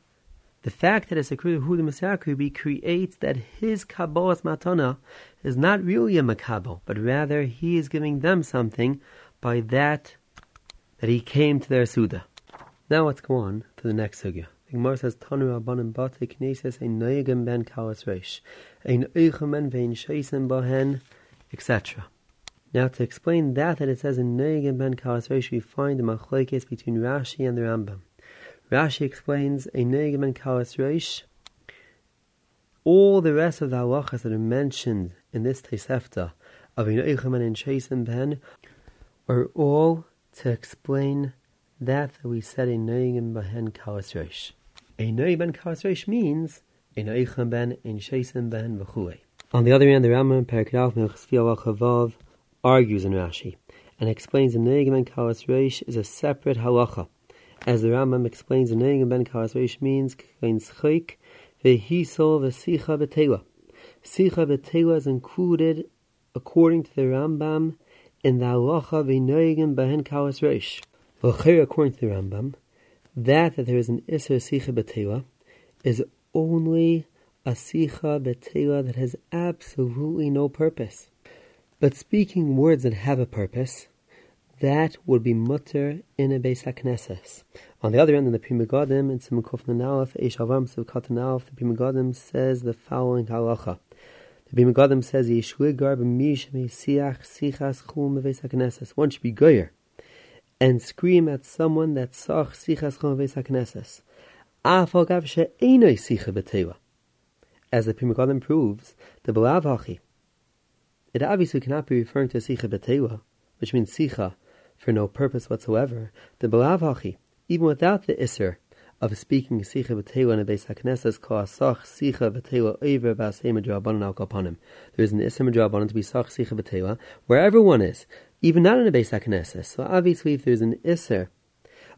The fact that it's a kriya hu the creates that his kabbalas matana is not really a makabel, but rather he is giving them something by that that he came to their suda. Now let's go on to the next sugya. The Gemara says, Tanu Rabbanim Bate Knesses Ein Noyegem Ben Kalas Reish Ein Eichemen Vein Sheisen Bohen, etc. Now to explain that that it says in Noyegem Ben Kalas Reish, we find the machlekes between Rashi and the Rambam. Rashi explains Ein Noyegem Ben Kalas Reish. All the rest of the halachas that are mentioned in this Tosefta of Ein Eichemen and Sheisen Ben are all to explain that that we said in Noyegem Ben Kalas Reish. A Noi ben reish means a Noichem ben, a Shaisim ben, v'chuei. On the other hand, the Rambam Perikadav Melchizkiyahu Chavav argues in Rashi and explains the Neigim ben Karas Reish is a separate halacha. As the Rambam explains, the Neigim ben Karas means kein schik v'hisol v'sicha b'teila. Sicha b'teila is included, according to the Rambam, in the halacha v'neigim ben Karas Reish. According to the Rambam, that that there is an Isser Sicha B'Teila is only a Sicha B'Teila that has absolutely no purpose. But speaking words that have a purpose, that would be mutter in a Beis HaKnesses. On the other end, in the Pri Megadim, in Simon Kuf Nanalef, Eish Avam Sivkat Nanalef, the Pri Megadim says the following halacha. The Pri Megadim says, Yeshua Garb Mish Siach Sichas Chum Beis HaKnesses. One should be goyer and scream at someone that sach sichas chomeves hakneses. Afal gav she'enoi sicha b'teila. As the Pri Megadim proves, the belav hachi. It obviously cannot be referring to sicha b'teila, which means sicha for no purpose whatsoever. The hachi, even without the iser of speaking sicha b'teila in a beis hakneses kol asach sicha b'teila over b'asei medrabanan al kapanim. There is an iser medrabanan to be sach sicha b'teila wherever one is even not in a Beis HaKnesses. So obviously, if there's an Isser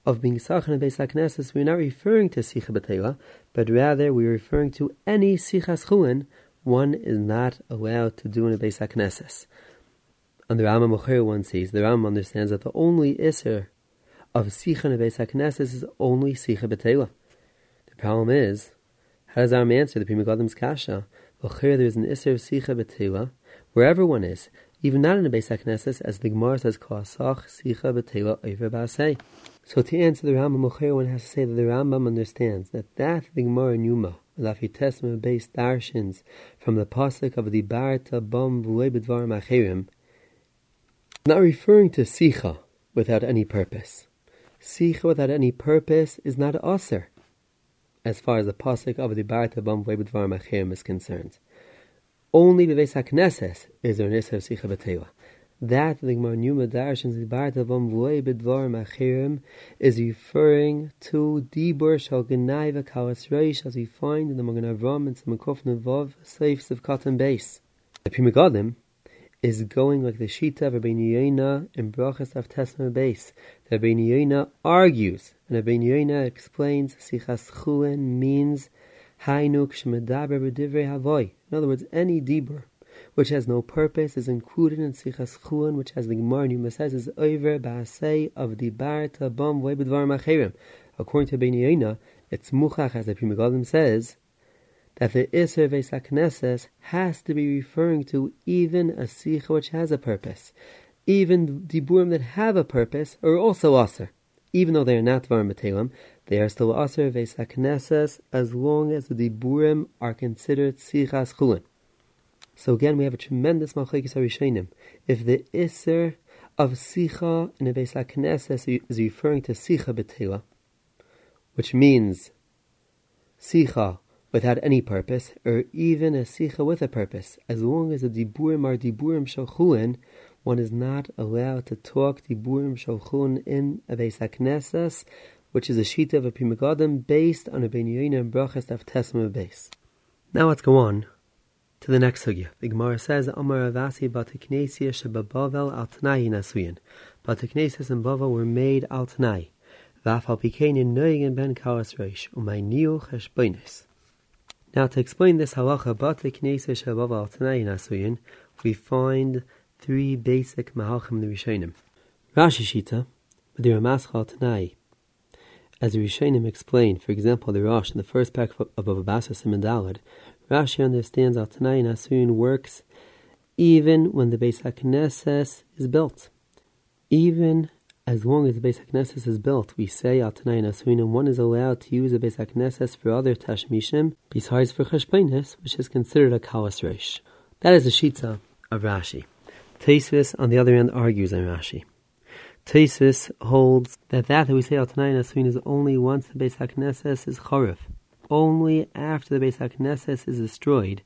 of being Sach in a Beis HaKnesses, we're not referring to Sicha B'Teila, but rather we're referring to any Sichas Chuin one is not allowed to do in a Beis HaKnesses. And the Rambam one sees, the Rambam understands that the only Isser of Sicha in a Beis HaKnesses is only Sicha B'Teila. The problem is, how does Ram answer the Pri Megadim's Kasha? Mocher, there is an Isser of Sicha B'Teila, wherever one is even not in the Beis HaKnesses, as the Gemara says, Koasach Sicha B'Teva Oiver Ba'asei. So to answer the Rambam one has to say that the Rambam understands that that the Gemara in Yuma, Lafi based darshins from the pasuk of the Barta Bom V'Lei B'Dvar Macherim, not referring to Sicha without any purpose. Sicha without any purpose is not Aser, as far as the pasuk of the V'Lei B'Dvar Macherim is concerned. Only Beves HaKnesses is there an Isser Sicha B'Teila. that the Gemara Numa Darshan Zibartavam Vloy Bidvar Machirim is referring to Dibur Shal Genaiva Kalas Reish as we find in the Magen Avram and Samakov Nevov Seifs of Cotton Base. The Pri Megadim is going like the Shita of Rabbeinu Yonah in Brachas of Tesma Base. The Rabbeinu Yonah argues, and Rabbeinu Yonah explains Sichas Chuen means Hainuk Shemedaber B'divrei Havoy. In other words, any Dibur which has no purpose, is included in Sichas Chuan, which has the Gemara Numa says is over Ba'asei of the Bar Tabam Vebedvar Macherim. According to Ben Yaina, it's Muchach, as the Pri Megadim says, that the Isser Vesakneses has to be referring to even a Sicha which has a purpose. Even the Diburim that have a purpose are also Aser. Even though they are not Var Matelim, they are still Aser Vesakneses as long as the Diburim are considered Sichas Chulin. So again, we have a tremendous machlekes harishonim. If the iser of sicha in a beis hakneses is referring to sicha betela, which means sicha without any purpose, or even a sicha with a purpose, as long as the diburim are diburim shalchuin, one is not allowed to talk diburim shalchun in a beis which is a shita of a Pri Megadim based on a ben and brachas of tesma base. Now let's go on to the next sugya. The Gemara says, Amar Avasi Batiknesia Shebabavel al Tanai Nasuyin. Batiknesias and Bavel were made al Tanai. Vafal Pikein Noying Ben Kalas Reish, Umay Niu Cheshboinis. Now to explain this halacha, Batiknesia Shebavel al Tanai Nasuyin, we find three basic mahalchim the Rishonim. Rashi Shita, but Madira Maschal Tanai. As the Rishonim explain, for example, the Rosh in the first pack of Ababasa Simandalad, Rashi understands Tanai Nasuin works even when the Beis HaKnesses is built. Even as long as the Beis HaKnesses is built, we say Nasuin, and one is allowed to use the Beis HaKnesses for other Tashmishim, besides for Cheshbainis, which is considered a Kalas Reish. That is the Shita of Rashi. Taisvis, on the other hand, argues on Rashi. Taisvis holds that that that we say Al Tanai Nasuin is only once the Beis HaKnesses is Chorev only after the Beis HaKnesses is destroyed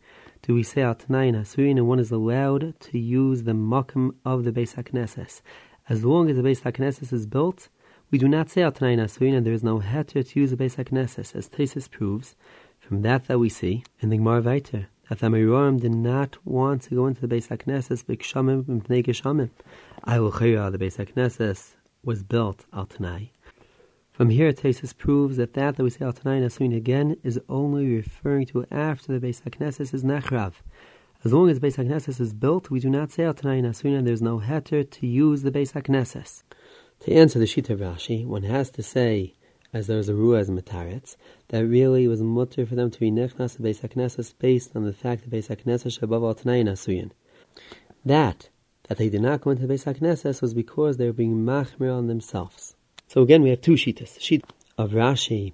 do we say Al-Tanai Nasuin and one is allowed to use the makam of the Beis HaKnesses. As long as the Beis HaKnesses is built, we do not say Al-Tanai Nasuin and there is no heter to use the Beis HaKnesses, as Tesis proves from that that we see in the Gemara Vayter that the did not want to go into the Beis HaKnesses b'kshamim b'mpnei geshamim. I will the Beis HaKnesses was built Al-Tanai. From here, Tesis proves that that that we say Altanai Nasuin again is only referring to after the Beis HaKnesses is Nechrav. As long as Beis HaKnesses is built, we do not say Altanai Nasuin and there's no heter to use the Beis HaKnesses. To answer the Shita Rashi, one has to say, as there is a Ruaz Mataretz, that really was mutter for them to be Nechnas Beis HaKnesses based on the fact that Beis HaKnesses Shabav Altanai Nasuin. That, that they did not go into the Beis HaKnesses was because they were being machmir on themselves. So again, we have two shitas. Sheet of Rashi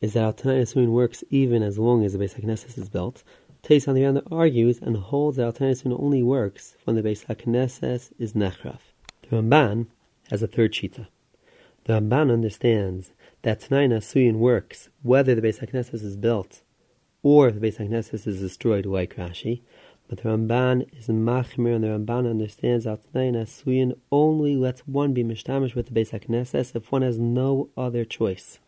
is that Altanai Nasuin works even as long as the Beis HaKnesses is built. The other argues and holds that Nasuin only works when the Beis HaKnesses is Nechraf. The Ramban has a third shita. The Ramban understands that Tanai Nasuin works whether the Beis HaKnesses is built or the Beis HaKnesses is destroyed like Rashi. But the Ramban is machmir, and the Ramban understands that Tnei Nasuyin only lets one be mishtamish with the Beis HaKnesses if one has no other choice.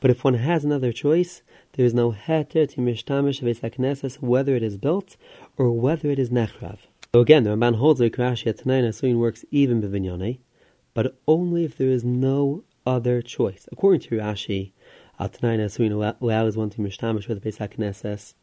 But if one has another choice, there is no heter to mishtamish Beis HaKnesses whether it is built or whether it is nechrav. So again, the Ramban holds like Rashi that Tnei Nasuyin works even bevinyane, but only if there is no other choice. According to Rashi, Tnei Nasuyin allows one to mishtamish with Beis HaKnesses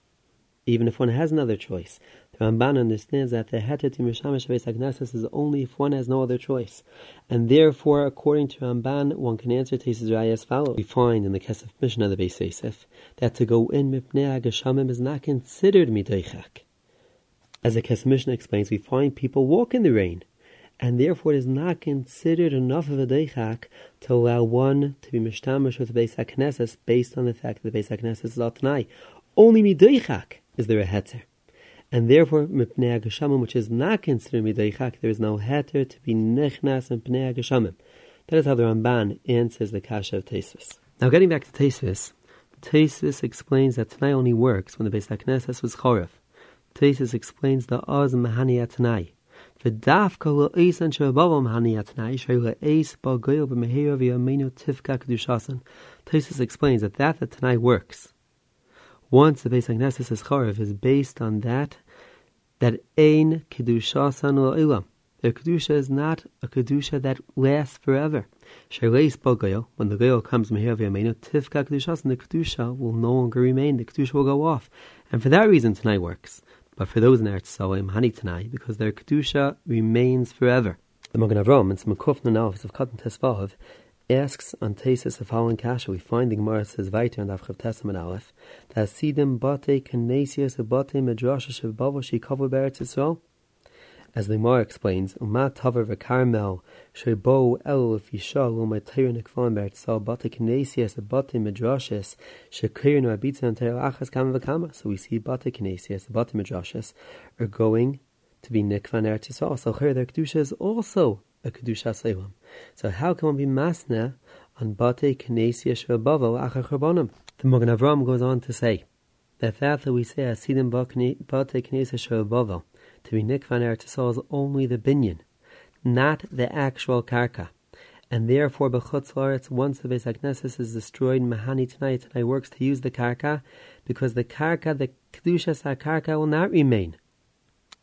even if one has another choice. The Ramban understands that the heter to mishamish Beis is only if one has no other choice. And therefore, according to Ramban, one can answer Tesis Raya as follows. We find in the Kesef Mishnah, the Beis Yosef, that to go in Mipnei Agashamim is not considered Midaychak. As the Kesef Mishnah explains, we find people walk in the rain. And therefore, it is not considered enough of a deichak to allow one to be mishtamish with the Beis based on the fact that the Beis HaKnesses is al Only midaychak is there a heter. And therefore, mipnei which is not considered midayichak, there is no heter to be nechnas and pnei. That is how the Ramban answers the kasha of Tesis. Now, getting back to Tesis, Tesis explains that Tanai only works when the Beis HaKnesses was choref. Tesis explains the Oz Mahani Atanai. V'dafka lo'esan she'abavam hani atanai she'le'es ba'goyel b'mehira v'yamenu tivka kedushasan. Tesis explains that that that Tanai works once the Beis Hagnesis is choref is based on that that Ein Kedushasan La'ilam. The Kedusha is not a Kedusha that lasts forever. Sheleis Bogoyo, when the Goyo comes Meher V'yameinu, Tifka Kedushasan, the Kedusha will no longer remain, the Kedusha will go off. And for that reason tonight works. But for those in Eretz Salim, Hani Tanai, because their Kedusha remains forever. The Magen Avram, in Smekuf Nanav of Katan Tesvav, asks on Tesis the following kasha. We find the Gemara says in the Avchav Testament Aleph that Sidim Bate Kanesias Bate Midrash Shevbavo Shikavu Beretz Yisrael. As the Gemara explains, Umat Taver V'Karmel Shebo El Fisha Lomay Teir Nikvan Beretz Yisrael Bate Kanesias Bate Midrashes Shekir No Abitza and Teir Achas Kama V'Kama. So we see Bate Kanesias Bate Midrashes are going to be Nikvan Eretz Yisrael. So here their Kedusha is also a Kedusha Selam. So how can one be masna on Bate Knessia Shvabavo Acher Churbanim? The Magen Avram goes on to say that that we say Asidim Bate Knessia Shvabavo to be Nikvan Eretz is only the binyan, not the actual karka. And therefore, Bechutz Laretz, once the Beis is destroyed, Mahani tonight, tonight works to use the karka, because the karka, the Kedushas HaKarka will not remain.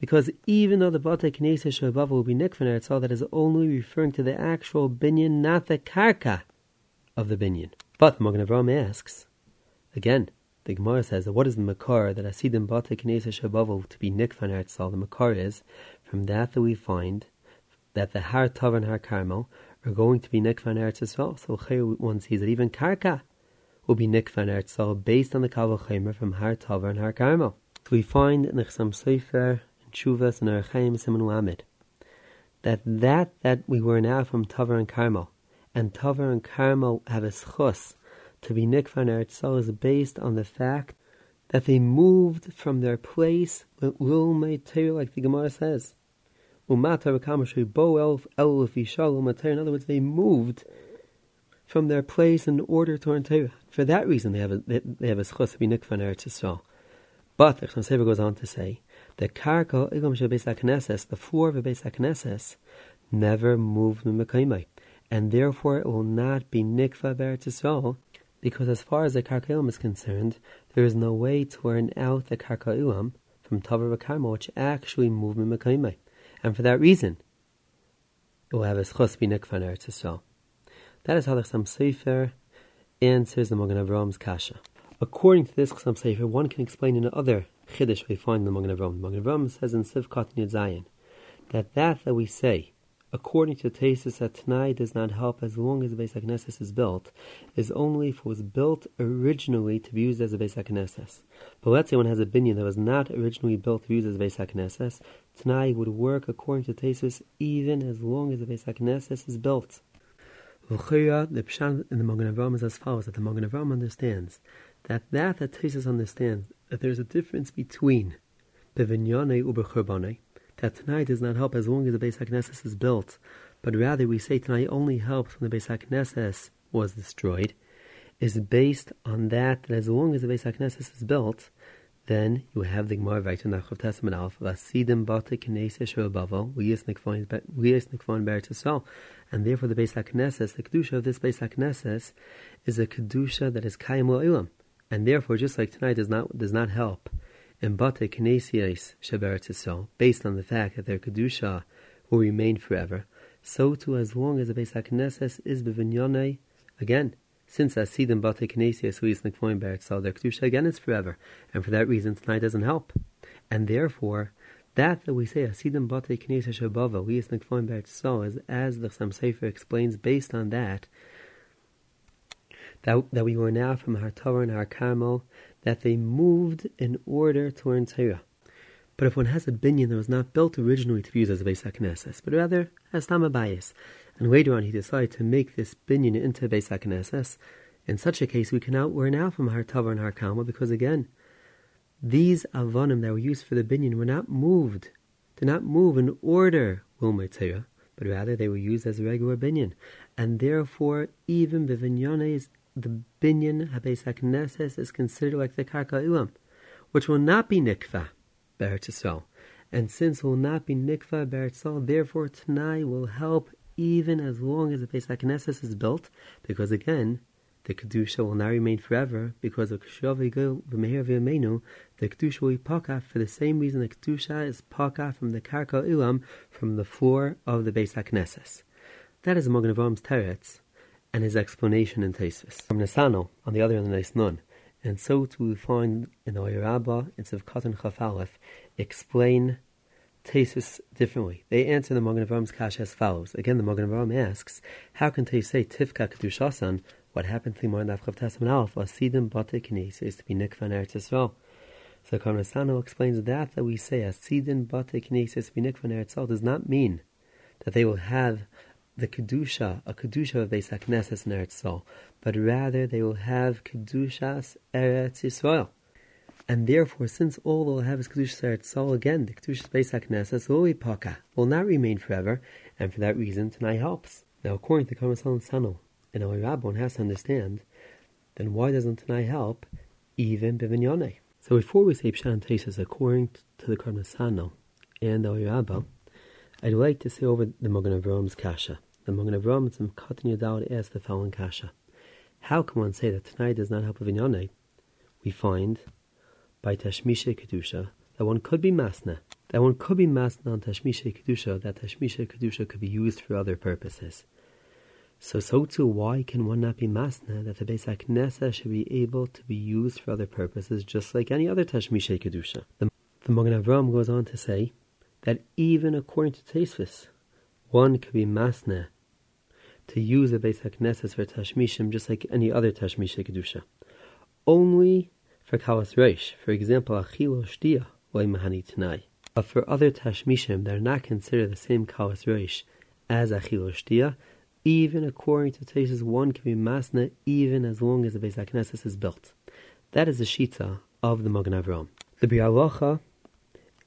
Because even though the Bate Knesset Shabbat will be Nikvan Eretz, that is only referring to the actual binyan, not the karka of the binyan. But Magen Avram asks, again, the Gemara says that what is the makar that i Asidim Bate Knesset Shabbat to be Nikvan Eretz? The makar is from that that we find that the Har Tov and Har Carmel are going to be Nikvan Eretz Yisrael. So one sees that even karka will be Nikvan Eretz based on the Kavach from Har Tov and Har Carmel. So we find in the Sefer Chuvas and Archaim Simon Lamed, that that that we were now from Tavar and Carmel, and Tavar and Carmel have a schus to be Nikvan Eretz is based on the fact that they moved from their place, like the Gemara says. In other words, they moved from their place in order to Torah. For that reason, they have a, they, they have a schus to be Nikvan Eretz Yisrael. But the Chassam goes on to say the karka igam hakneses, the floor of a beis hakneses, never moved and therefore it will not be nikva Yisrael, because as far as the karka is concerned, there is no way to earn out the karka ilam from tavar v'karma, which actually moved mekaimai, and for that reason, it will have schos be nikva Yisrael. That is how the Chassam Sofer answers the Magen Avram's kasha. According to this Chassam Sofer, one can explain in other chiddush we find in the Magen Avram. The Magen Avram says in Sivkot Yud that that that we say, according to Tesis, that Tanai does not help as long as the Beis HaKnesses is built, is only if it was built originally to be used as a Beis HaKnesses. But let's say one has a binyan that was not originally built to be used as a Beis HaKnesses, Tanai would work according to Tesis even as long as the Beis HaKnesses is built. The Pshan in the Magen Avram is as follows, that the Magen Avram understands that that that Tesis understands that there's a difference between the vinyane uber that tonight does not help as long as the Beis HaKnesses is built, but rather we say tonight only helps when the Beis HaKnesses was destroyed, is based on that, that as long as the Beis HaKnesses is built, then you have the Gemara right in the Chav Testament Alpha, Vasidim Bate Knesset Shobavo, Liyas Nikfon Beretz and therefore the Beis HaKnesses, the Kedusha of this Beis HaKnesses, is a Kedusha that is Kayim Ilam. And therefore, just like tonight does not does not help in Bate Kinesias Shaberetz based on the fact that their Kedusha will remain forever, so too as long as the Beis HaKnesses is Bevinyone, again, since Asidim Bate Kinesias who is Nikvoim Beretz their Kedusha again is forever, and for that reason tonight doesn't help. And therefore, that that we say Asidim Bate Kinesias Shabava, we is Nikvoim Beretz is as the Chassam Sofer explains based on that, that, that we were now from Har Torah and Har Carmel, that they moved in order to earn Torah. But if one has a binyan that was not built originally to be used as a Beis HaKnesses, but rather as Tamabayas, and later on he decided to make this binyan into Beis HaKnesses, in such a case we can now, we're now from Har Torah and Har Carmel, because again, these avonim that were used for the binyan were not moved, did not move in order, Wilmay Torah, but rather they were used as a regular binyan. And therefore, even Bivinyanes the binyan habeis is considered like the karka ilam, which will not be nikva be'eretz Yisrael. And since will not be nikva beretzal, therefore Tanai will help even as long as the Pesach is built, because again, the Kedusha will not remain forever, because of the Kedusha will be paka for the same reason the Kedusha is paka from the Karka Ilam, from the floor of the Beis HaKnesses. That is Magen Avram's teretz, and his explanation in Tesis. From Nasano, on the other hand, the nun, and so too we find in the Oyer in Katan Chaf explain Tesis differently. They answer the Magen Avram's kash as follows. Again, the Magen Avram asks, how can they say Tifka Kedushasan, what happened to Limor Nafchav Tasman Aleph, Asidim Bate Kines, to be Nikvan Eretz Yisrael? So Karnasano explains that that we say Asidim Bate be Nikvan Eretz does not mean that they will have the Kedusha, a Kedusha of Beis HaKnesses in Eretz Yisrael, but rather they will have Kedushas Eretz Yisrael. And therefore, since all will have is Kedusha Eretz Yisrael, again, the Kedusha Beis HaKnesses will will not remain forever, and for that reason, Tanai helps. Now, according to and Sano, and our Rabbi, one has to understand, then why doesn't Tanai help even Bivinyane? So before we say Pshan Tesis, according to the Karmasano and our Rabbi, I'd like to say over the Magen Avram's Kasha. The Magen Avram and Katan Yadal asked the following Kasha. How can one say that tonight does not help Bivinyane? We find by Tashmisha Kedusha that one could be Masna, that one could be Masna on Tashmisha Kedusha, that Tashmisha Kedusha could be used for other purposes. So, so too, why can one not be Masna that the Beis HaKnesset should be able to be used for other purposes just like any other Tashmisha Kedusha? The, the Magen Avram goes on to say that even according to Tesvis, one could be masne to use the Beis HaKnesset for Tashmishim just like any other Tashmisha Kedusha. Only for kalas reish, for example, achilo shtia mahani tanai. But for other tashmishim, they're not considered the same kalas reish as achilo shtia. Even according to Tesis, one can be masna even as long as the Beis is built. That is the shita of the Magen Avram. The Biur Halacha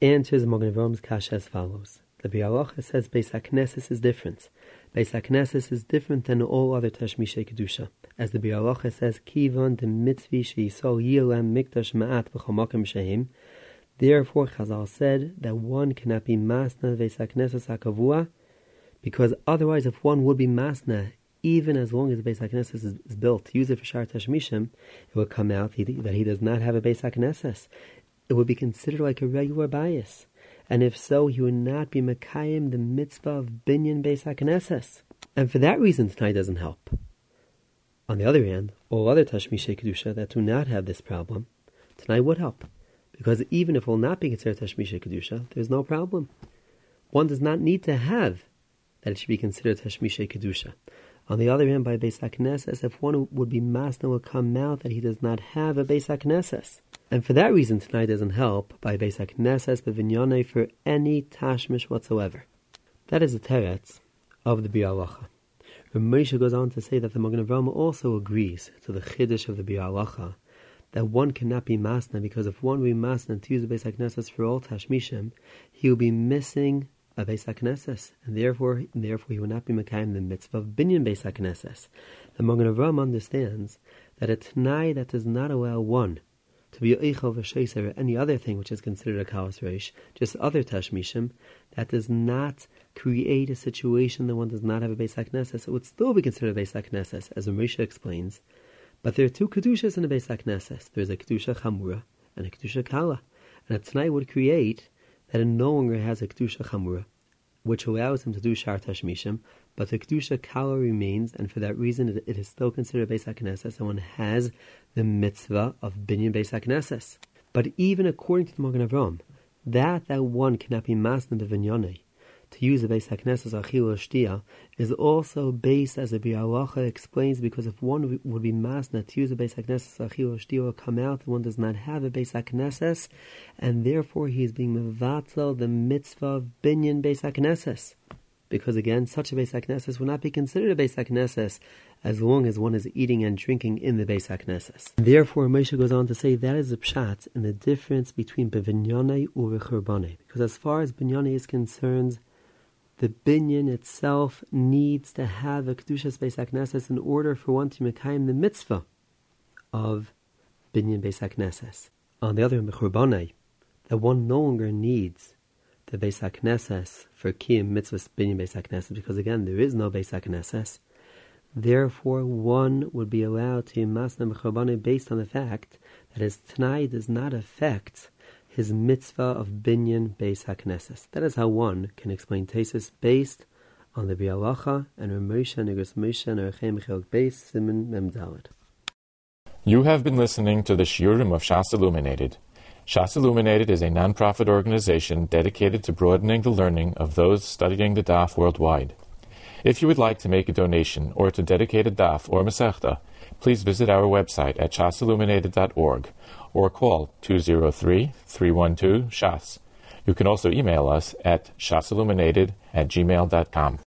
answers the Magen Avram's kasha as follows. The Biur Halacha says Beis HaKnesses is different. Beis HaKnesses is different than all other Tashmishay Kedusha as the Biur Halacha says, Kivan de mitzvi sheisol yilem mikdash ma'at b'chomakim shehim. Therefore, Chazal said that one cannot be masna vesakneses hakavua, because otherwise, if one would be masna, even as long as the Beis HaKnesses is, built use it for Shar Tashmishim, it would come out that he does not have a Beis HaKnesses. It would be considered like a regular bias. And if so, he would not be Mekayim the mitzvah of Binyan Beis. And for that reason, tonight doesn't help. On the other hand, all other Tashmishay Kedusha that do not have this problem, Tanai would help. Because even if it will not be considered Tashmishay Kedusha, there's no problem. One does not need to have that it should be considered Tashmishay Kedusha. On the other hand, by Beis if one would be Masna, would come out that he does not have a Beis. And for that reason, tonight doesn't help by Beis HaKnesses, Bevinyane, for any Tashmish whatsoever. That is the teretz of the Biur Halacha. Moshe goes on to say that the Magen Avraham also agrees to the Chiddush of the Biur Halacha that one cannot be Masna because if one be Masna to use the Beis for all Tashmishim, he will be missing Beis HaKnesses, and therefore, therefore he will not be Mekayim the mitzvah of Binyan Beis HaKnesses. The Magen Avraham understands that a Tanai that does not allow one to be Eichel v'Sheiser or any other thing which is considered a Kaos Reish, just other Tashmishim, that does not create a situation that one does not have a Beis it would still be considered a Beis as Moshe explains. But there are two Kedushas in a Beis HaKnesses. There's a Kedusha Chamura and a Kedusha Kala. And a Tanai would create that it no longer has a Kedusha Chamura, which allows him to do Shar Tashmishim, but the Kedusha Kala remains, and for that reason it, it is still considered Beis HaKnesses, and one has the mitzvah of Binyan Beis HaKnesses. But even according to the Magen Avram, that that one cannot be masna bevinyane, to use the Beis HaKnesses Achil Shtia is also based, as the Biur Halacha explains, because if one would be masna to use the Beis HaKnesses Achil Shtia will come out one does not have a Beis HaKnesses, and therefore he is being mevatel the mitzvah of binyan Beis HaKnesses. Because again, such a Beis HaKnesses would not be considered a Beis HaKnesses as long as one is eating and drinking in the Beis HaKnesses. Therefore, Moshe goes on to say that is a pshat in the difference between Bevinyane and Because as far as Binyane is concerned, the binyan itself needs to have a kedushas beis hakneses in order for one to mekayim the mitzvah of binyan beis hakneses. On the other hand, that one no longer needs the Beis HaKnesses for Kiyim Mitzvahs Binyan Beis HaKnesses because again there is no Beis HaKnesses. Therefore, one would be allowed to Masna Mechabane based on the fact that his Tanai does not affect his mitzvah of Binyan Beis. That is how one can explain Tesis based on the Biur Halacha and Ramosha Nigras Moshe and Chilk Beis Simon. You have been listening to the Shiurim of Shas Illuminated. Shas Illuminated is a non-profit organization dedicated to broadening the learning of those studying the Daf worldwide. If you would like to make a donation or to dedicate a Daf or Masechta, please visit our website at shasilluminated.org or call 203-312-SHAS. You can also email us at shasilluminated at gmail.com.